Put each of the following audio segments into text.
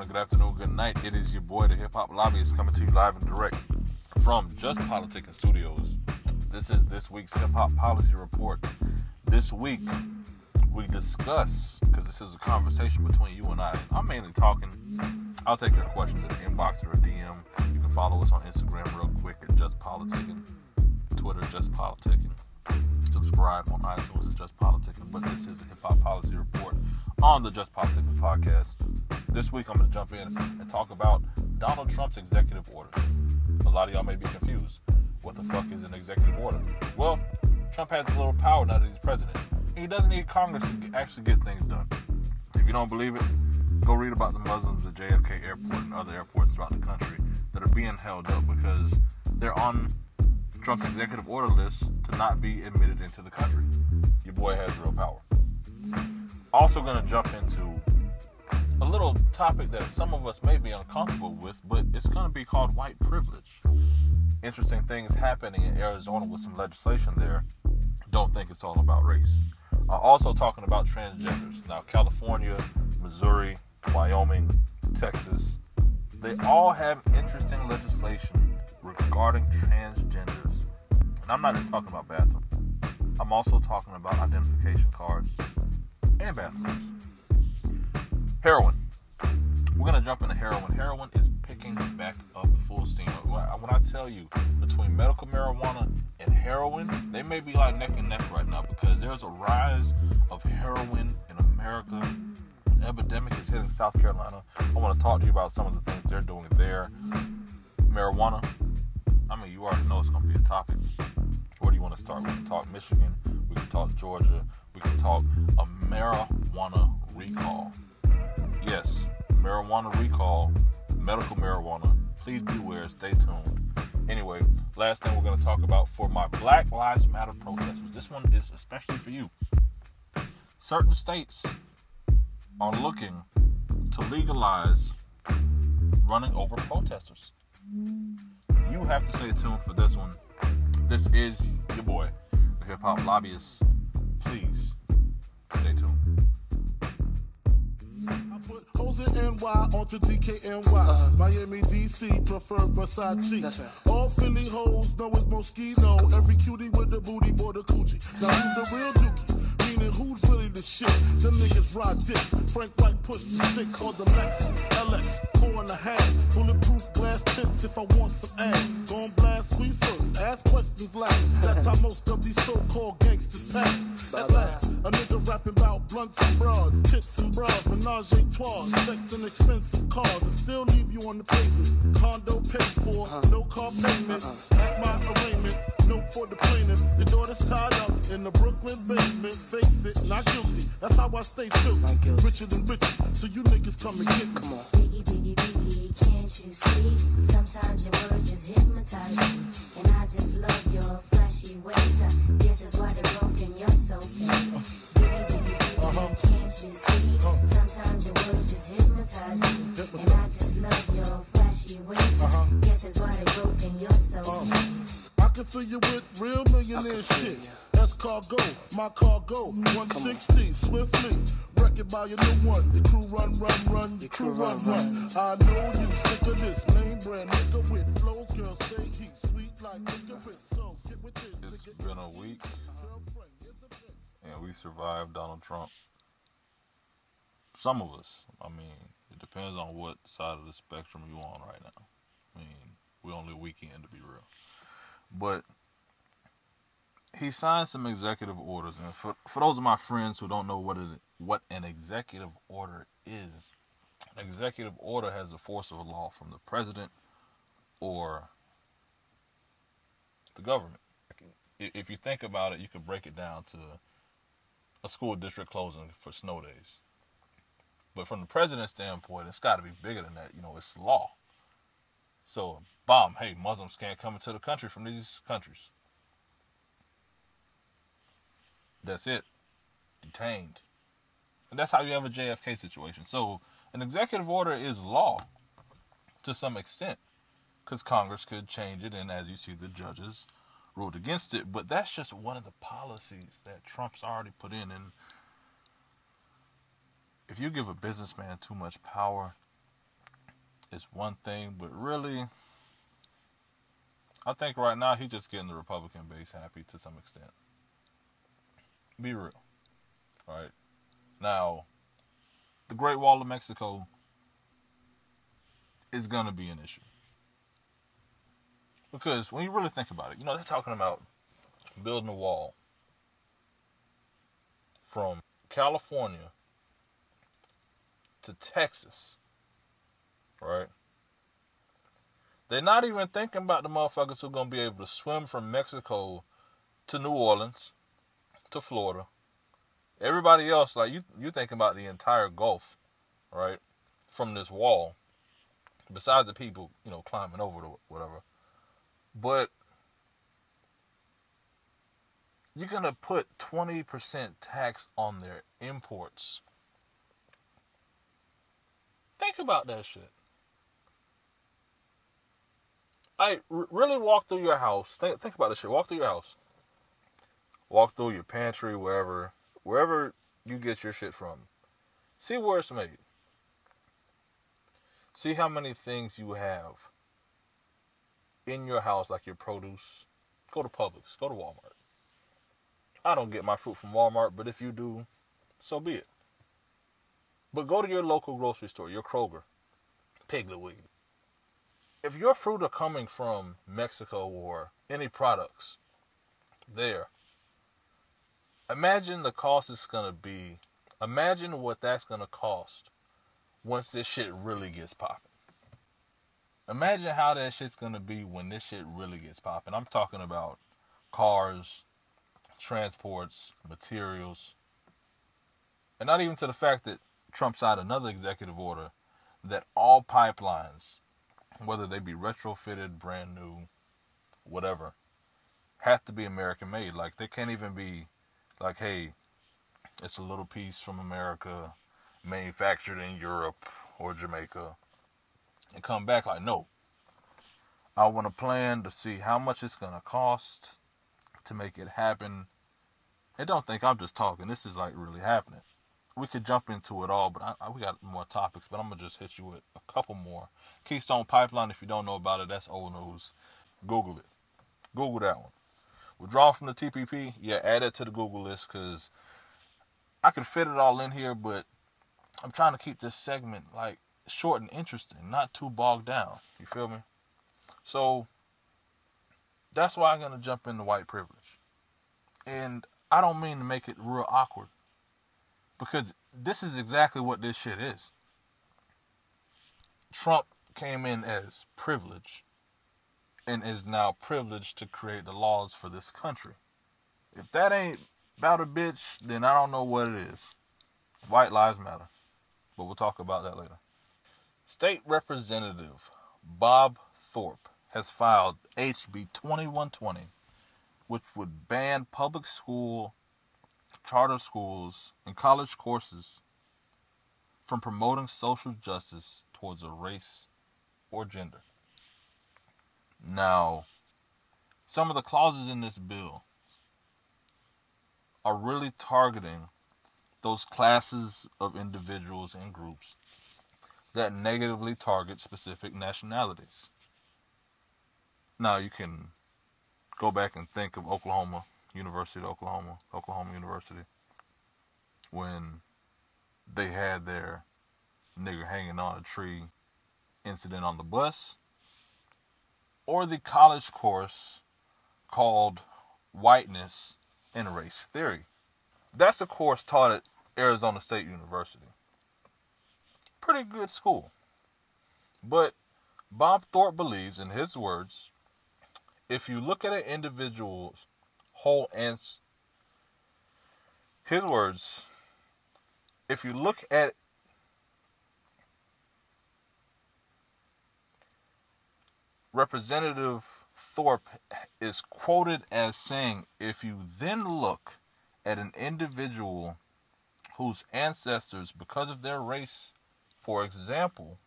morning, good afternoon, good night. It is your boy, the Hip Hop Lobbyist, coming to you live and direct from Just Politicking Studios. This is this week's Hip Hop Policy Report. This week, we discuss, because this is a conversation between you and I. I'm mainly talking. I'll take your questions in the inbox or a DM. You can follow us on Instagram real quick at Just Politicking, Twitter, Just Politicking subscribe on iTunes and Just Politicking. But this is a hip hop policy report on the Just Politicking podcast. This week I'm going to jump in and talk about Donald Trump's executive orders. A lot of y'all may be confused. What the fuck is an executive order? Well, Trump has a little power now that he's president. He doesn't need Congress to actually get things done. If you don't believe it, go read about the Muslims at JFK Airport and other airports throughout the country that are being held up because they're on Trump's executive order list to not be admitted into the country. Your boy has real power. Also, going to jump into a little topic that some of us may be uncomfortable with, but it's going to be called white privilege. Interesting things happening in Arizona with some legislation there. Don't think it's all about race. Uh, also, talking about transgenders. Now, California, Missouri, Wyoming, Texas, they all have interesting legislation regarding transgenders. I'm not just talking about bathrooms. I'm also talking about identification cards and bathrooms. Heroin. We're gonna jump into heroin. Heroin is picking back up full steam. When I tell you between medical marijuana and heroin, they may be like neck and neck right now because there's a rise of heroin in America. Epidemic is hitting South Carolina. I want to talk to you about some of the things they're doing there. Marijuana, I mean, you already know it's going to be a topic. Where do you want to start? We can talk Michigan, we can talk Georgia, we can talk a marijuana recall. Yes, marijuana recall, medical marijuana. Please beware, stay tuned. Anyway, last thing we're going to talk about for my Black Lives Matter protesters. This one is especially for you. Certain states are looking to legalize running over protesters you have to stay tuned for this one. This is your boy, the hip hop lobbyist. Please stay tuned. I put hoes in NY onto DKNY. Uh-huh. Miami, DC, prefer Versace. That's right. All Philly hoes know it's Moschino. Every cutie with the booty, boy, the coochie. Now who's the real dookie? Meaning who's really the shit? Them niggas ride dicks. Frank White pushed the six on the Lexus LX, four and a half. Bulletproof glass tips if I want some ass. Gon' blast, squeeze first, ask questions last. That's how most of these so-called gangsters pass. At last, a nigga rapping about blunts and broads, tits and bras, menage a trois, sex and expensive cars, and still leave you on the pavement. Condo paid for, uh-huh. no car payment. Uh-uh. At my arraignment, note for the plaintiff. The daughter's tied up in the Brooklyn basement. Face it, not guilty. That's how I stay still. Richer than richer. So you niggas come and get me. Come on. Biggie, biggie, biggie, can't you see? Sometimes your words just hypnotize me. And I just love your flashy ways. I guess that's why they're broken. You're so fake. Biggie, biggie, biggie, Uh-huh. can't you see? Uh-huh. Sometimes your words just hypnotize me. And I just love your flashy ways. I uh-huh. guess that's why they're broken. You're so fake. Can fill you with real millionaire shit. That's cargo, my cargo. Mm, 160, swiftly. Wreck it by your new one. Your crew run, run, run. Your crew run, run. I know you sick of this name brand nigga with flows. Girls say he's sweet like licorice. So get with this. It's nigga. been a week Girlfriend, it's a bitch. and we survived Donald Trump. Some of us. I mean, it depends on what side of the spectrum you're on right now. I mean, we're only weekend to be real. But he signed some executive orders, and for for those of my friends who don't know what it what an executive order is, an executive order has the force of law from the president or the government. If you think about it, you could break it down to a school district closing for snow days. But from the president's standpoint, it's got to be bigger than that. You know, it's law. So, bomb, hey, Muslims can't come into the country from these countries. That's it. Detained. And that's how you have a JFK situation. So, an executive order is law to some extent because Congress could change it, and as you see, the judges ruled against it. But that's just one of the policies that Trump's already put in. And if you give a businessman too much power, is one thing, but really, I think right now he's just getting the Republican base happy to some extent. Be real. All right. Now, the Great Wall of Mexico is going to be an issue. Because when you really think about it, you know, they're talking about building a wall from California to Texas, right? They're not even thinking about the motherfuckers who are to be able to swim from Mexico to New Orleans to Florida. Everybody else, like you, you thinking about the entire Gulf, right? From this wall, besides the people, you know, climbing over to whatever. But you're gonna put 20% tax on their imports. Think about that shit. I really walk through your house. Think, think about this shit. Walk through your house. Walk through your pantry, wherever, wherever you get your shit from. See where it's made. See how many things you have in your house, like your produce. Go to Publix. Go to Walmart. I don't get my fruit from Walmart, but if you do, so be it. But go to your local grocery store, your Kroger, Piggly Wiggly. If your fruit are coming from Mexico or any products there, imagine the cost is going to be. Imagine what that's going to cost once this shit really gets popping. Imagine how that shit's going to be when this shit really gets popping. I'm talking about cars, transports, materials, and not even to the fact that Trump signed another executive order that all pipelines, whether they be retrofitted, brand new, whatever, have to be American made. Like they can't even be like, hey, it's a little piece from America, manufactured in Europe or Jamaica, and come back like, no. I want to plan to see how much it's gonna cost to make it happen. And don't think I'm just talking. This is like really happening we could jump into it all, but I, I, we got more topics. But I'm gonna just hit you with a couple more. Keystone Pipeline. If you don't know about it, that's old news. Google it. Google that one. Withdraw from the TPP. Yeah, add it to the Google list because I could fit it all in here, but I'm trying to keep this segment like short and interesting, not too bogged down. You feel me? So that's why I'm gonna jump into white privilege, and I don't mean to make it real awkward because this is exactly what this shit is. Trump came in as privilege and is now privileged to create the laws for this country. If that ain't about a bitch, then I don't know what it is. White lives matter. But we'll talk about that later. State Representative Bob Thorpe has filed HB 2120, which would ban public school charter schools, and college courses from promoting social justice towards a race or gender. Now, some of the clauses in this bill are really targeting those classes of individuals and groups that negatively target specific nationalities. Now, you can go back and think of Oklahoma University of Oklahoma, Oklahoma University, when they had their nigger hanging on a tree incident on the bus, or the college course called Whiteness and Race Theory. That's a course taught at Arizona State University. Pretty good school. But Bob Thorpe believes, in his words, if you look at an individual's whole answer. His words, if you look at Representative Thorpe is quoted as saying, if you then look at an individual whose ancestors, because of their race, for example,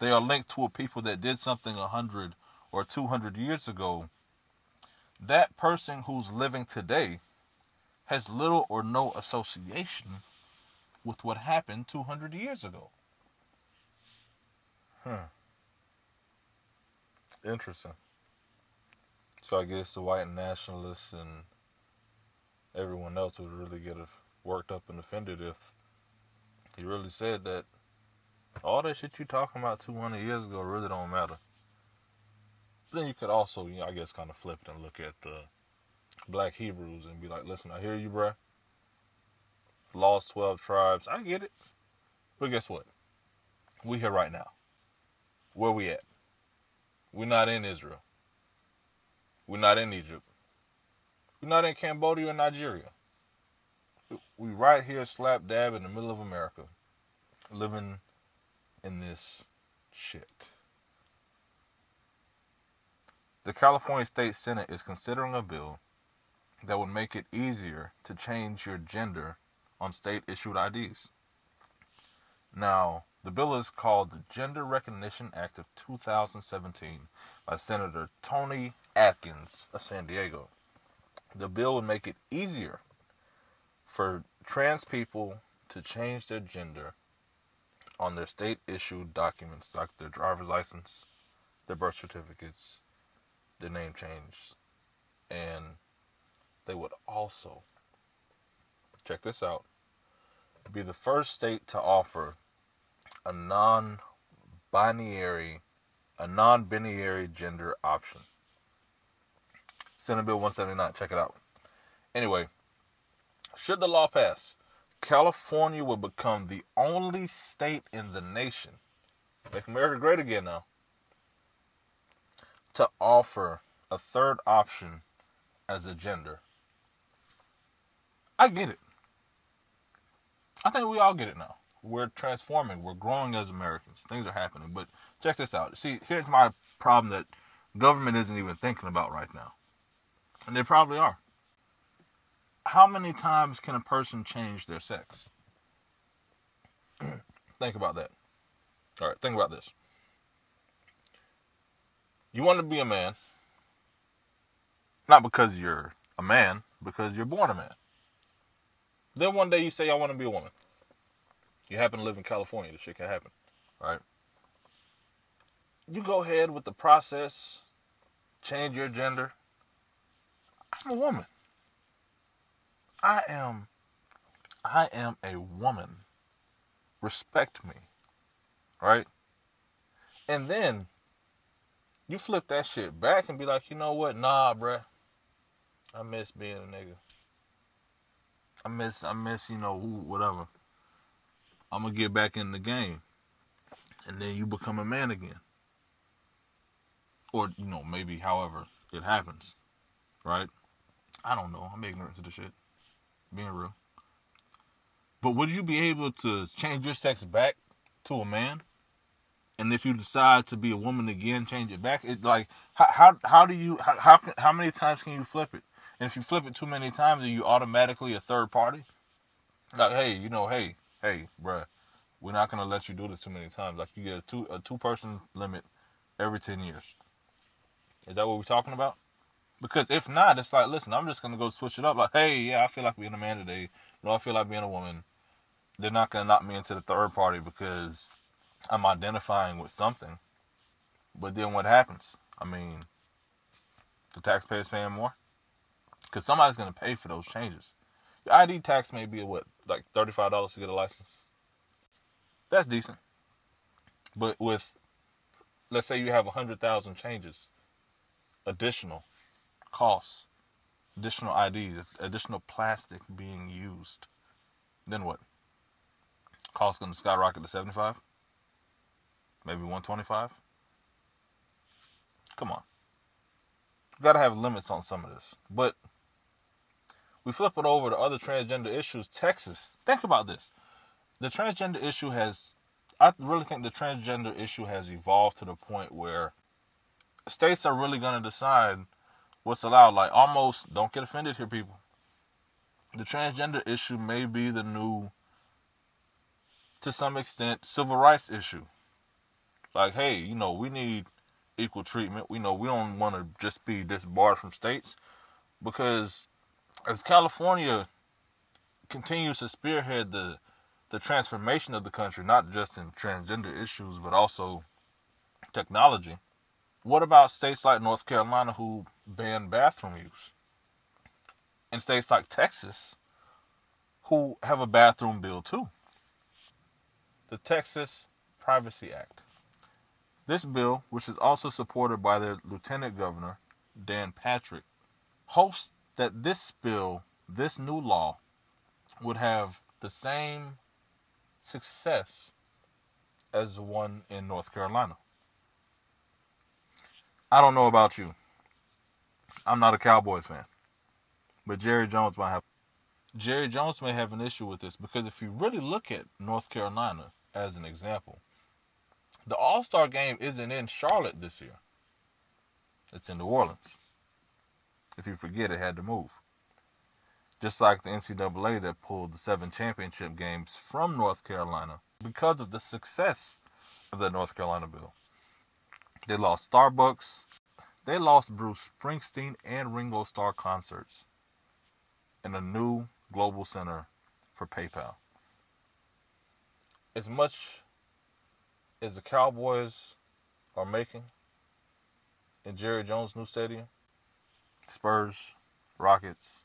they are linked to a people that did something a hundred or two hundred years ago, that person who's living today has little or no association with what happened 200 years ago. Hmm. Interesting. So I guess the white nationalists and everyone else would really get worked up and offended if he really said that all that shit you talking about 200 years ago really don't matter. Then you could also, you know, I guess, kind of flip it and look at the black Hebrews and be like, listen, I hear you, bruh. Lost 12 tribes. I get it. But guess what? We here right now. Where we at? We're not in Israel. We're not in Egypt. We're not in Cambodia or Nigeria. We right here slap dab in the middle of America. Living in this shit. The California State Senate is considering a bill that would make it easier to change your gender on state issued IDs. Now, the bill is called the Gender Recognition Act of 2017 by Senator Toni Atkins of San Diego. The bill would make it easier for trans people to change their gender on their state issued documents like their driver's license, their birth certificates, their name changed. and they would also, check this out, be the first state to offer a non binary a non binary gender option. Senate Bill 179, check it out. Anyway, should the law pass, California will become the only state in the nation, make America great again now, to offer a third option as a gender. I get it. I think we all get it now. We're transforming. We're growing as Americans. Things are happening. But check this out. See, here's my problem that government isn't even thinking about right now. And they probably are. How many times can a person change their sex? think about that. All right, think about this. You want to be a man, not because you're a man, because you're born a man. Then one day you say, I want to be a woman. You happen to live in California, the shit can happen, right? You go ahead with the process, change your gender. I'm a woman. I am I am a woman. Respect me. Right? And then you flip that shit back and be like, you know what? Nah, bruh. I miss being a nigga. I miss, I miss, you know, whatever. I'm gonna get back in the game, and then you become a man again, or you know, maybe however it happens, right? I don't know. I'm ignorant to the shit, being real. But would you be able to change your sex back to a man? And if you decide to be a woman again, change it back. It like how how, how do you how how, how many times can you flip it? And if you flip it too many times, are you automatically a third party? Like, hey, you know, hey, hey, bruh, we're not gonna let you do this too many times. Like, you get a two a two person limit every ten years. Is that what we're talking about? Because if not, it's like, listen, I'm just gonna go switch it up. Like, hey, yeah, I feel like being a man today. No, I feel like being a woman. They're not gonna knock me into the third party because I'm identifying with something. But then what happens? I mean, the taxpayers paying more because somebody's going to pay for those changes. Your ID tax may be what, like thirty-five dollars to get a license. That's decent, but with, let's say you have hundred thousand changes, additional costs, additional IDs, additional plastic being used, then what? Cost going to skyrocket to seventy-five, maybe one twenty-five. Come on, got to have limits on some of this, but we flip it over to other transgender issues. Texas, think about this. The transgender issue has, I really think the transgender issue has evolved to the point where states are really going to decide what's allowed. Like, almost, don't get offended here, people. The transgender issue may be the new, to some extent, civil rights issue. Like, hey, you know, we need equal treatment. We know we don't want to just be disbarred from states because as California continues to spearhead the the transformation of the country, not just in transgender issues, but also technology. What about states like North Carolina who ban bathroom use? And states like Texas who have a bathroom bill too. The Texas Privacy Act. This bill, which is also supported by their Lieutenant Governor, Dan Patrick, hopes that this bill, this new law, would have the same success as the one in North Carolina. I don't know about you. I'm not a Cowboys fan. But Jerry Jones might have Jerry Jones may have an issue with this because if you really look at North Carolina as an example, the All Star game isn't in Charlotte this year. It's in New Orleans. If you forget, it had to move. Just like the NCAA that pulled the seven championship games from North Carolina because of the success of the North Carolina bill. They lost Starbucks. They lost Bruce Springsteen and Ringo Starr concerts in a new global center for PayPal. As much as the Cowboys are making in Jerry Jones' new stadium, Spurs, Rockets,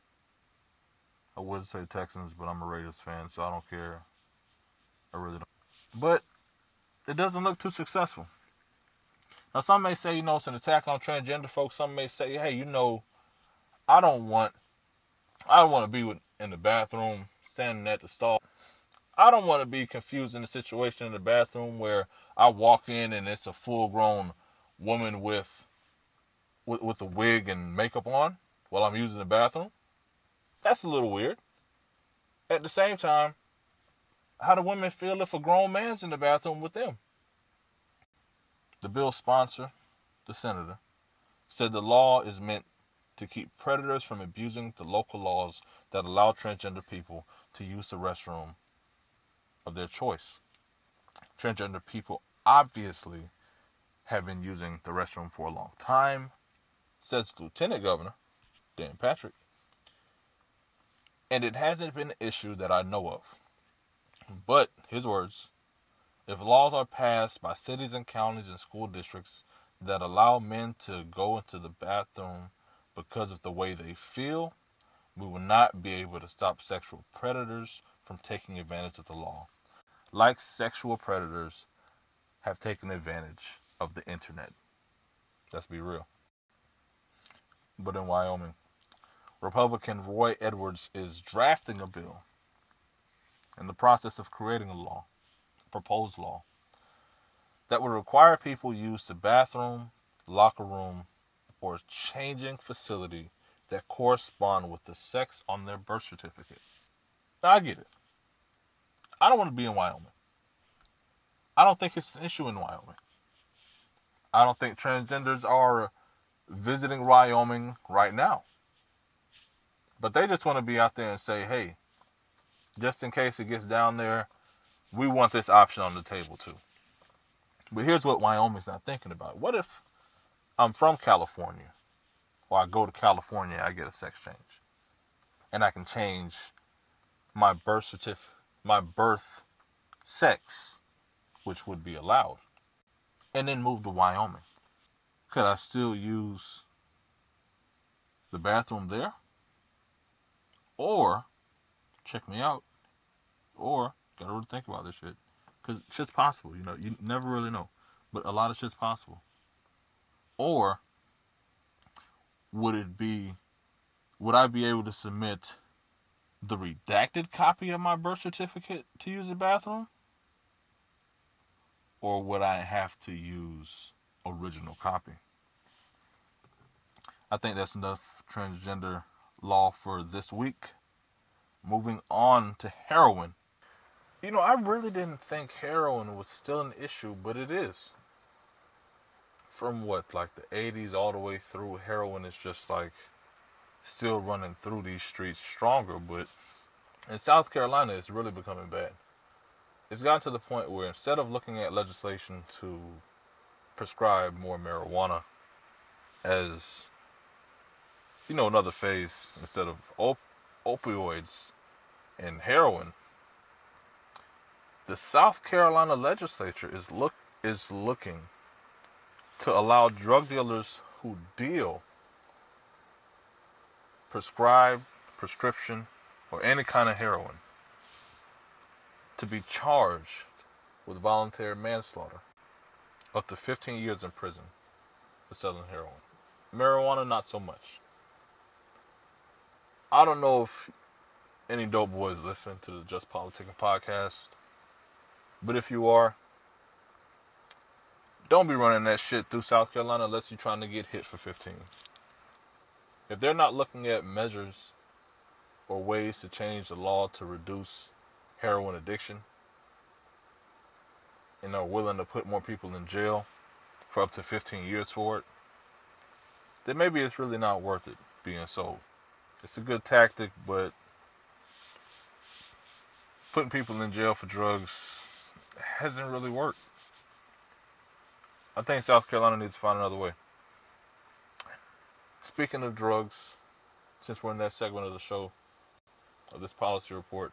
I would say Texans, but I'm a Raiders fan, so I don't care. I really don't. But it doesn't look too successful. Now, some may say, you know, it's an attack on transgender folks. Some may say, hey, you know, I don't want, I don't want to be with, in the bathroom, standing at the stall. I don't want to be confused in a situation in the bathroom where I walk in and it's a full-grown woman with, with, with a wig and makeup on while I'm using the bathroom. That's a little weird. At the same time, how do women feel if a grown man's in the bathroom with them? The bill's sponsor, the senator, said the law is meant to keep predators from abusing the local laws that allow transgender people to use the restroom of their choice. Transgender people obviously have been using the restroom for a long time, says Lieutenant Governor Dan Patrick. And it hasn't been an issue that I know of. But, his words, if laws are passed by cities and counties and school districts that allow men to go into the bathroom because of the way they feel, we will not be able to stop sexual predators from taking advantage of the law. Like sexual predators have taken advantage of the internet. Let's be real. But in Wyoming, Republican Roy Edwards is drafting a bill in the process of creating a law proposed law that would require people use the bathroom, locker room, or changing facility that correspond with the sex on their birth certificate. I get it. I don't want to be in Wyoming. I don't think it's an issue in Wyoming. I don't think transgenders are visiting Wyoming right now. But they just want to be out there and say, hey, just in case it gets down there, we want this option on the table too. But here's what Wyoming's not thinking about. What if I'm from California, or I go to California, I get a sex change, and I can change my birth certificate, my birth sex, which would be allowed, and then move to Wyoming? Could I still use the bathroom there? Or, check me out, or Gotta really think about this shit. Because shit's possible, you know. You never really know. But a lot of shit's possible. Or would it be, would I be able to submit the redacted copy of my birth certificate to use the bathroom? Or would I have to use original copy? I think that's enough transgender law for this week. Moving on to heroin. You know, I really didn't think heroin was still an issue, but it is. From what, like the 80s all the way through, heroin is just like still running through these streets stronger. But in South Carolina, it's really becoming bad. It's gotten to the point where instead of looking at legislation to prescribe more marijuana as, you know, another phase instead of op- opioids and heroin, the South Carolina legislature is look is looking to allow drug dealers who deal prescribed, prescription, or any kind of heroin to be charged with voluntary manslaughter, up to 15 years in prison for selling heroin. Marijuana, not so much. I don't know if any dope boys listen to the Just Politics podcast, but if you are, don't be running that shit through South Carolina unless you're trying to get hit for 15. If they're not looking at measures or ways to change the law to reduce heroin addiction and are willing to put more people in jail for up to 15 years for it, then maybe it's really not worth it being sold. It's a good tactic, but putting people in jail for drugs hasn't really worked. I think South Carolina needs to find another way. Speaking of drugs, since we're in that segment of the show, of this policy report,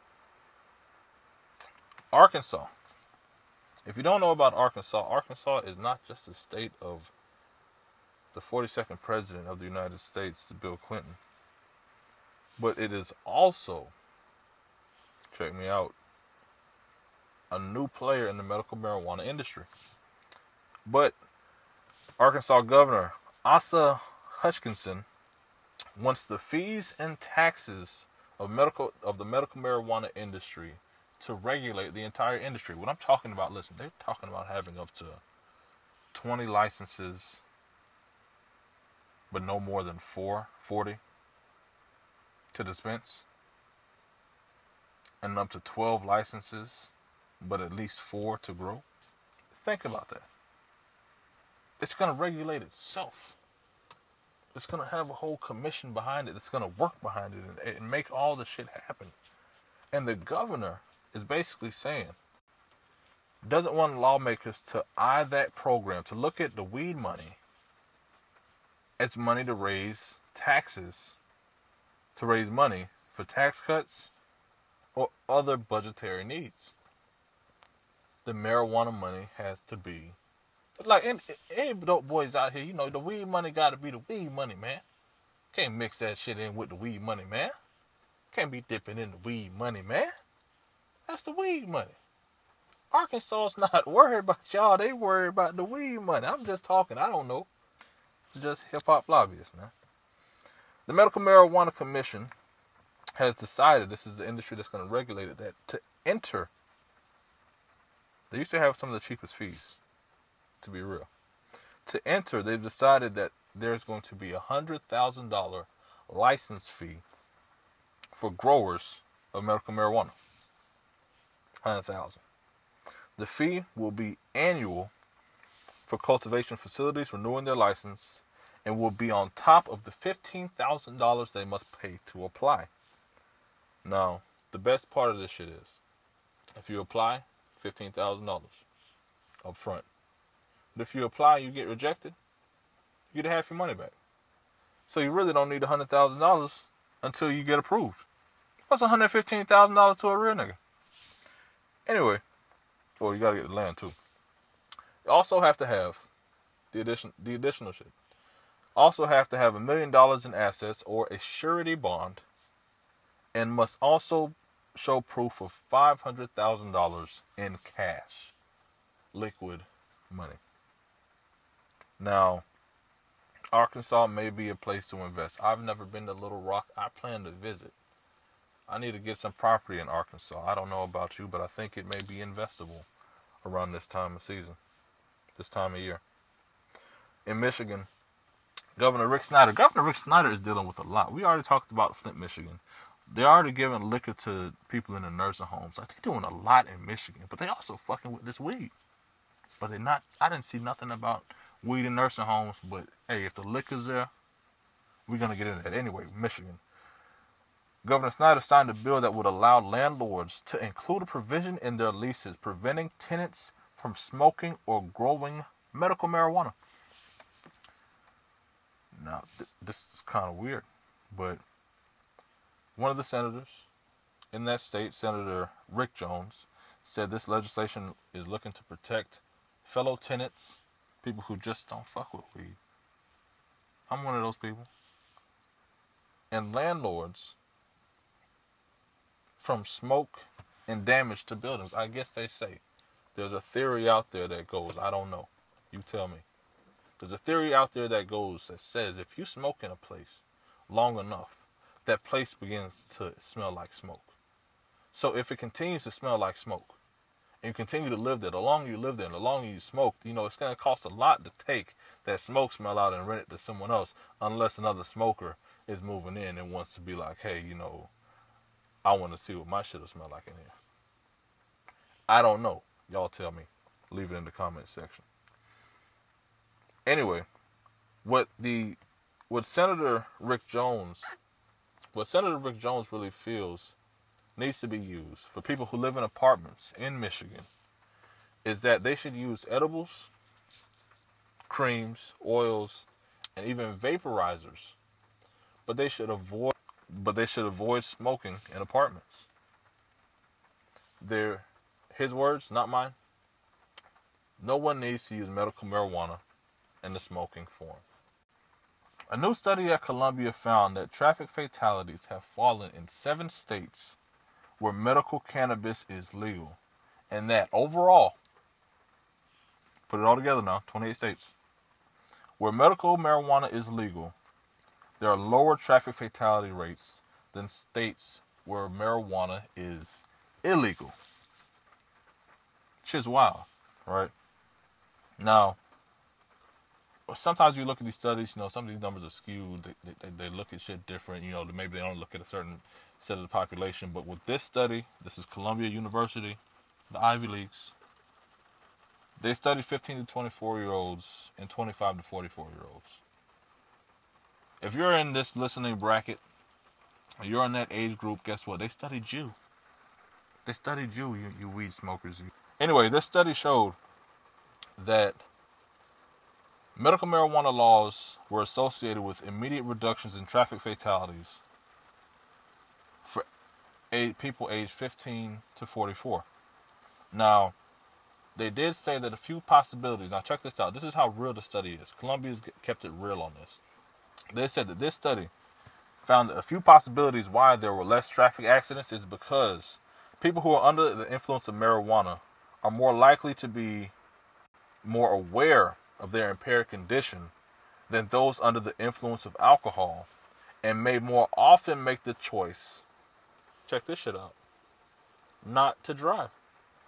Arkansas. If you don't know about Arkansas, Arkansas is not just the state of the 42nd president of the United States, Bill Clinton, but it is also, check me out, a new player in the medical marijuana industry. But Arkansas Governor Asa Hutchinson wants the fees and taxes of medical of the medical marijuana industry to regulate the entire industry. What I'm talking about, listen, they're talking about having up to 20 licenses, but no more than four, 40 to dispense, and up to 12 licenses, but at least four to grow. Think about that. It's going to regulate itself. It's going to have a whole commission behind it. It's going to work behind it and, and make all the shit happen. And the governor is basically saying doesn't want lawmakers to eye that program, to look at the weed money as money to raise taxes, to raise money for tax cuts or other budgetary needs. The marijuana money has to be like any, any boys out here, you know, the weed money got to be the weed money, man. Can't mix that shit in with the weed money, man. Can't be dipping in the weed money, man. That's the weed money. Arkansas's not worried about y'all. They worried about the weed money. I'm just talking. I don't know. Just hip hop lobbyists, man. The Medical Marijuana Commission has decided this is the industry that's going to regulate it. That to enter, they used to have some of the cheapest fees to be real. To enter, they've decided that there's going to be a hundred thousand dollar license fee for growers of medical marijuana. Hundred thousand. The fee will be annual for cultivation facilities renewing their license and will be on top of the $15,000 they must pay to apply. Now, the best part of this shit is if you apply, $15,000 up front. But if you apply and you get rejected, you get half your money back. So you really don't need $100,000 until you get approved. What's $115,000 to a real nigga? Anyway, well, you gotta get the land too. You also have to have the addition, the additional shit. Also have to have a million dollars in assets or a surety bond, and must also show proof of five hundred thousand dollars in cash, liquid money. Now, Arkansas may be a place to invest. I've never been to Little Rock. I plan to visit. I need to get some property in Arkansas. I don't know about you, but I think it may be investable around this time of season, this time of year. In Michigan, Governor Rick Snyder. Governor Rick Snyder is dealing with a lot. We already talked about Flint, Michigan. They're already giving liquor to people in the nursing homes. Like they're doing a lot in Michigan, but they also fucking with this weed. But they're not. I didn't see nothing about weed in nursing homes. But hey, if the liquor's there, we're gonna get into that anyway. Michigan. Governor Snyder signed a bill that would allow landlords to include a provision in their leases preventing tenants from smoking or growing medical marijuana. Now, th- this is kind of weird, but one of the senators in that state, Senator Rick Jones, said this legislation is looking to protect fellow tenants people who just don't fuck with weed. I'm one of those people. And landlords, from smoke and damage to buildings, I guess they say there's a theory out there that goes, I don't know. You tell me. There's a theory out there that goes that says if you smoke in a place long enough, that place begins to smell like smoke. So if it continues to smell like smoke, and continue to live there, the longer you live there, the longer you smoke, you know, it's going to cost a lot to take that smoke smell out and rent it to someone else, unless another smoker is moving in and wants to be like, hey, you know, I want to see what my shit will smell like in here. I don't know. Y'all tell me. Leave it in the comment section. Anyway, what the what Senator Rick Jones what Senator Rick Jones really feels needs to be used for people who live in apartments in Michigan is that they should use edibles, creams, oils, and even vaporizers. But they should avoid but they should avoid smoking in apartments. They're his words, not mine. No one needs to use medical marijuana in the smoking form. A new study at Columbia found that traffic fatalities have fallen in seven states where medical cannabis is legal, and that overall, put it all together now, 28 states, where medical marijuana is legal, there are lower traffic fatality rates than states where marijuana is illegal. Shit's wild, right? Now, sometimes you look at these studies, you know, some of these numbers are skewed. They, they, they look at shit different. You know, maybe they don't look at a certain of the population. But with this study, this is Columbia University, the Ivy Leagues. They studied 15 to 24 year olds and 25 to 44 year olds. If you're in this listening bracket, you're in that age group, guess what? They studied you. They studied you, you, you weed smokers. Anyway, this study showed that medical marijuana laws were associated with immediate reductions in traffic fatalities for people aged 15 to 44. Now, they did say that a few possibilities. Now, check this out. This is how real the study is. Columbia's kept it real on this. They said that this study found a few possibilities why there were less traffic accidents is because people who are under the influence of marijuana are more likely to be more aware of their impaired condition than those under the influence of alcohol and may more often make the choice check this shit out not to drive.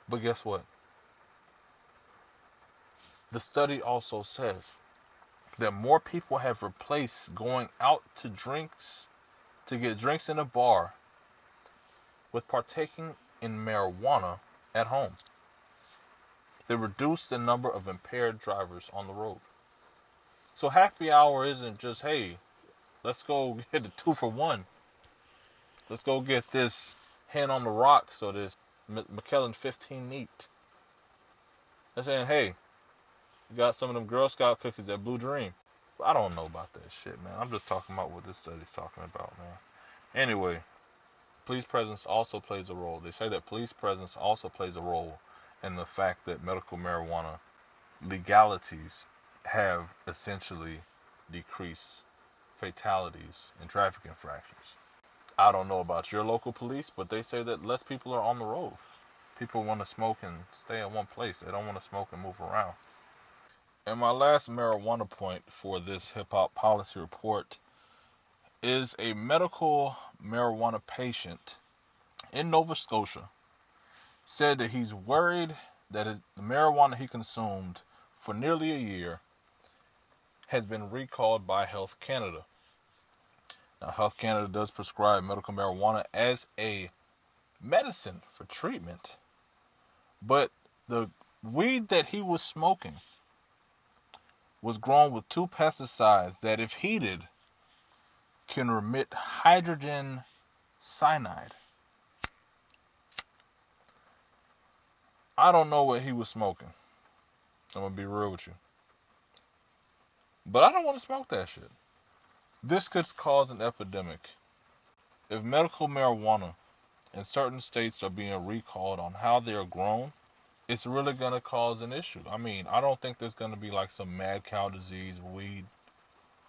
But guess what? The study also says that more people have replaced going out to drinks to get drinks in a bar with partaking in marijuana at home. They reduce the number of impaired drivers on the road. So happy hour isn't just, hey, let's go get the two for one. Let's go get this hen on the rock so this Macallan 15 neat. They're saying, hey, you got some of them Girl Scout cookies at Blue Dream. I don't know about that shit, man. I'm just talking about what this study's talking about, man. Anyway, police presence also plays a role. They say that police presence also plays a role in the fact that medical marijuana legalities have essentially decreased fatalities and traffic infractions. I don't know about your local police, but they say that less people are on the road. People want to smoke and stay in one place. They don't want to smoke and move around. And my last marijuana point for this hip hop policy report is a medical marijuana patient in Nova Scotia said that he's worried that the marijuana he consumed for nearly a year has been recalled by Health Canada. Now, Health Canada does prescribe medical marijuana as a medicine for treatment, but the weed that he was smoking was grown with two pesticides that, if heated, can remit hydrogen cyanide. I don't know what he was smoking. I'm gonna be real with you. But I don't want to smoke that shit. This could cause an epidemic. If medical marijuana in certain states are being recalled on how they are grown it's really gonna cause an issue. I mean, I don't think there's gonna be like some mad cow disease weed.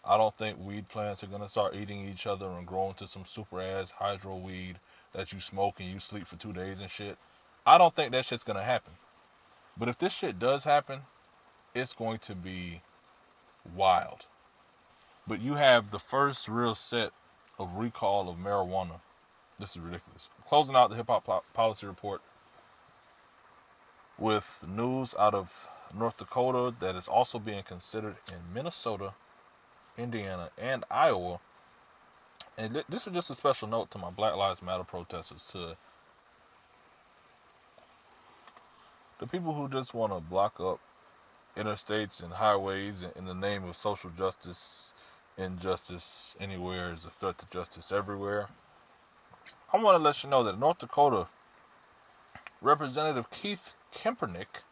I don't think weed plants are gonna start eating each other and grow into some super ass hydro weed that you smoke and you sleep for two days and shit. I don't think that shit's gonna happen. But if this shit does happen, it's going to be wild. But you have the first real set of recall of marijuana. This is ridiculous. Closing out the hip hop policy report with news out of North Dakota that is also being considered in Minnesota, Indiana, and Iowa. And this is just a special note to my Black Lives Matter protesters, to the people who just want to block up interstates and highways in the name of social justice, injustice anywhere is a threat to justice everywhere. I want to let you know that North Dakota Representative Keith Kempenich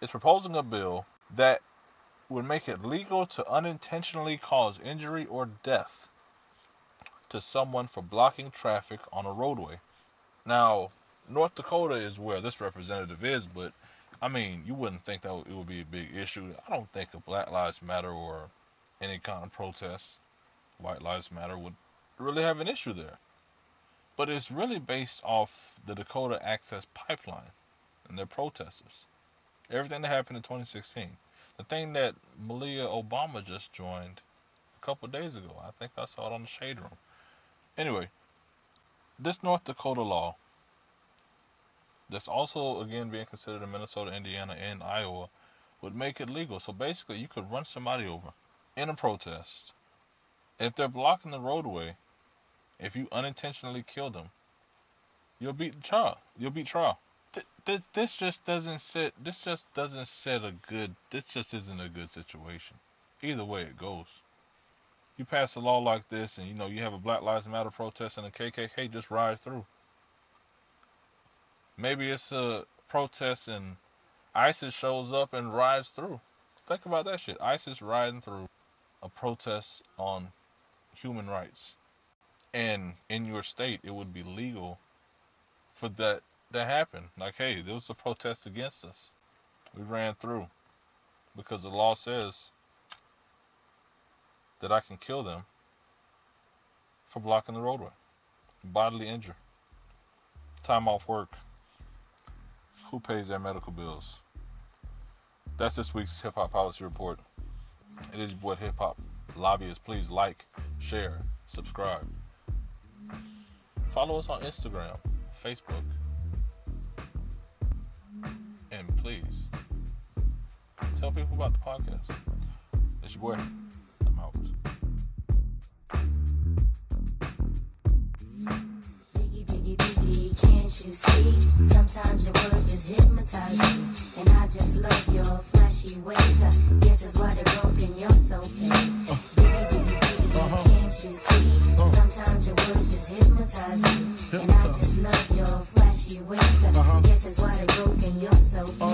is proposing a bill that would make it legal to unintentionally cause injury or death to someone for blocking traffic on a roadway. Now, North Dakota is where this representative is, but I mean, you wouldn't think that it would be a big issue. I don't think a Black Lives Matter or any kind of protest, White Lives Matter, would really have an issue there. But it's really based off the Dakota Access Pipeline and their protesters. Everything that happened in 2016. The thing that Malia Obama just joined a couple days ago. I think I saw it on the Shade Room. Anyway, this North Dakota law that's also again being considered in Minnesota, Indiana, and Iowa would make it legal. So basically, you could run somebody over in a protest. If they're blocking the roadway, if you unintentionally kill them, you'll beat trial. You'll beat trial. This this just doesn't sit. This just doesn't set a good. This just isn't a good situation. Either way it goes. You pass a law like this, and you know you have a Black Lives Matter protest, and a KKK just ride through. Maybe it's a protest and ISIS shows up and rides through. Think about that shit. ISIS riding through a protest on human rights. And in your state, it would be legal for that to happen. Like, hey, there was a protest against us. We ran through because the law says that I can kill them for blocking the roadway, bodily injury, time off work who pays their medical bills. That's this week's Hip Hop Policy Report. It is what hip hop lobbyists. Please like, share, subscribe. Follow us on Instagram, Facebook, and please tell people about the podcast. It's your boy. You see. Sometimes your words just hypnotize me. And I just love your flashy ways. I guess that's why they're broken. You're so fake. Biggie, biggie, uh-huh. can't you see? Uh-huh. Sometimes your words just hypnotize me. And I just love your flashy ways. I uh-huh. guess that's why they're broken. You're so fake.